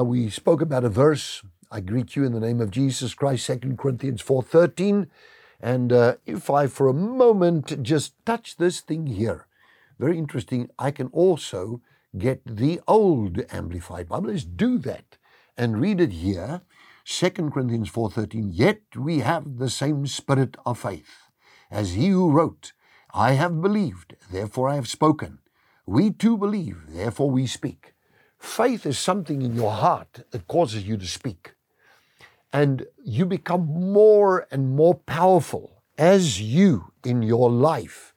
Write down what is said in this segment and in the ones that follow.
Now we spoke about a verse. I greet you in the name of Jesus Christ, 2 Corinthians 4:13. And uh, if I for a moment just touch this thing here, very interesting, I can also get the old amplified Bible. Let's do that and read it here. 2 Corinthians 4:13 Yet we have the same spirit of faith as he who wrote I have believed therefore I have spoken we too believe therefore we speak faith is something in your heart that causes you to speak. And you become more and more powerful as you in your life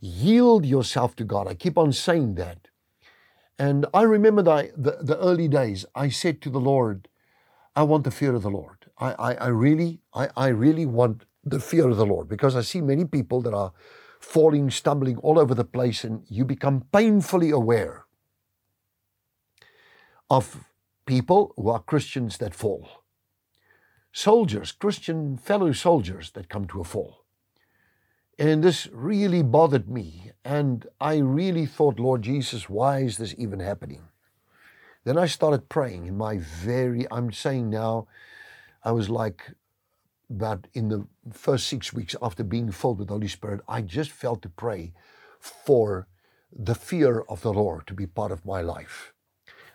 yield yourself to God. I keep on saying that. And I remember the, the, the early days I said to the Lord I want the fear of the Lord. I, I, I really, I, I really want the fear of the Lord because I see many people that are falling, stumbling all over the place, and you become painfully aware of people who are Christians that fall. Soldiers, Christian fellow soldiers that come to a fall. And this really bothered me. And I really thought, Lord Jesus, why is this even happening? Then I started praying in my very, I'm saying now, I was like about in the first six weeks after being filled with the Holy Spirit, I just felt to pray for the fear of the Lord to be part of my life.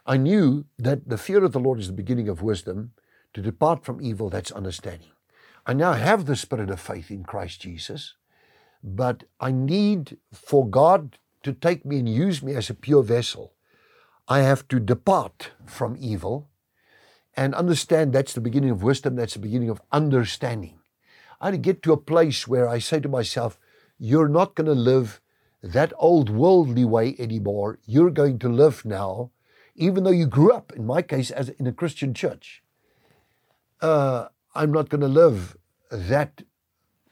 I knew that the fear of the Lord is the beginning of wisdom. To depart from evil, that's understanding. I now have the spirit of faith in Christ Jesus, but I need for God to take me and use me as a pure vessel I have to depart from evil and understand that's the beginning of wisdom, that's the beginning of understanding. I had to get to a place where I say to myself, You're not going to live that old worldly way anymore. You're going to live now, even though you grew up, in my case, as in a Christian church. Uh, I'm not going to live that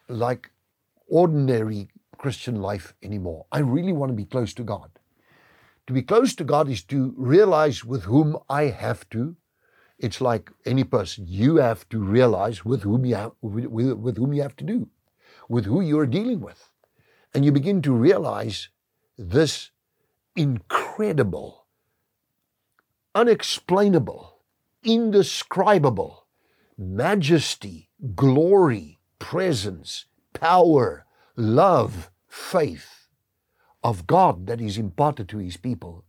like ordinary Christian life anymore. I really want to be close to God. To be close to God is to realize with whom I have to. It's like any person. You have to realize with whom you have, with, with whom you have to do, with who you are dealing with. And you begin to realize this incredible, unexplainable, indescribable majesty, glory, presence, power, love, faith of God that is imparted to his people.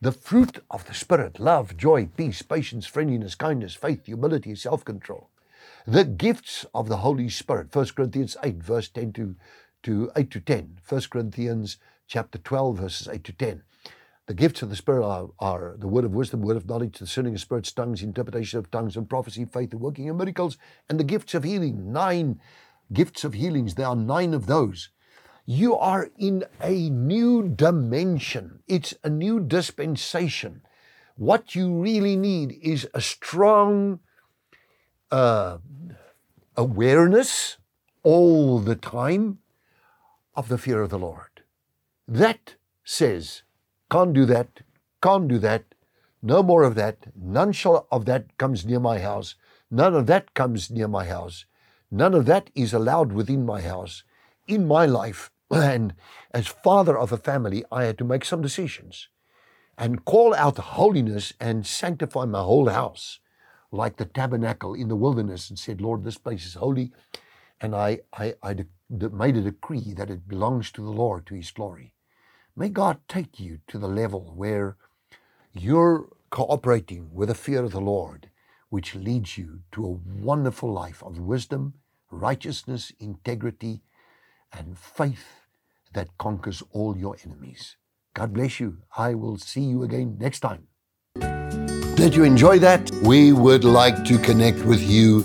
The fruit of the Spirit love, joy, peace, patience, friendliness, kindness, faith, humility, self control. The gifts of the Holy Spirit. 1 Corinthians 8, verse 10 to, to 8 to 10. 1 Corinthians chapter 12, verses 8 to 10. The gifts of the Spirit are, are, the word of wisdom, word of knowledge, discerning of spirits, tongues, interpretation of tongues, and prophecy, faith, and working of miracles, and the gifts of healing. Nine gifts of healings. There are nine of those you are in a new dimension. It's a new dispensation. What you really need is a strong uh, awareness all the time of the fear of the Lord. That says, can't do that, can't do that, no more of that, none shall of that comes near my house, none of that comes near my house, none of that is allowed within my house, in my life, and as father of a family, I had to make some decisions and call out holiness and sanctify my whole house, like the tabernacle in the wilderness, and said, Lord, this place is holy. And I, I, I de- de- made a decree that it belongs to the Lord, to His glory. May God take you to the level where you're cooperating with the fear of the Lord, which leads you to a wonderful life of wisdom, righteousness, integrity, and faith that conquers all your enemies. God bless you. I will see you again next time. Did you enjoy that? We would like to connect with you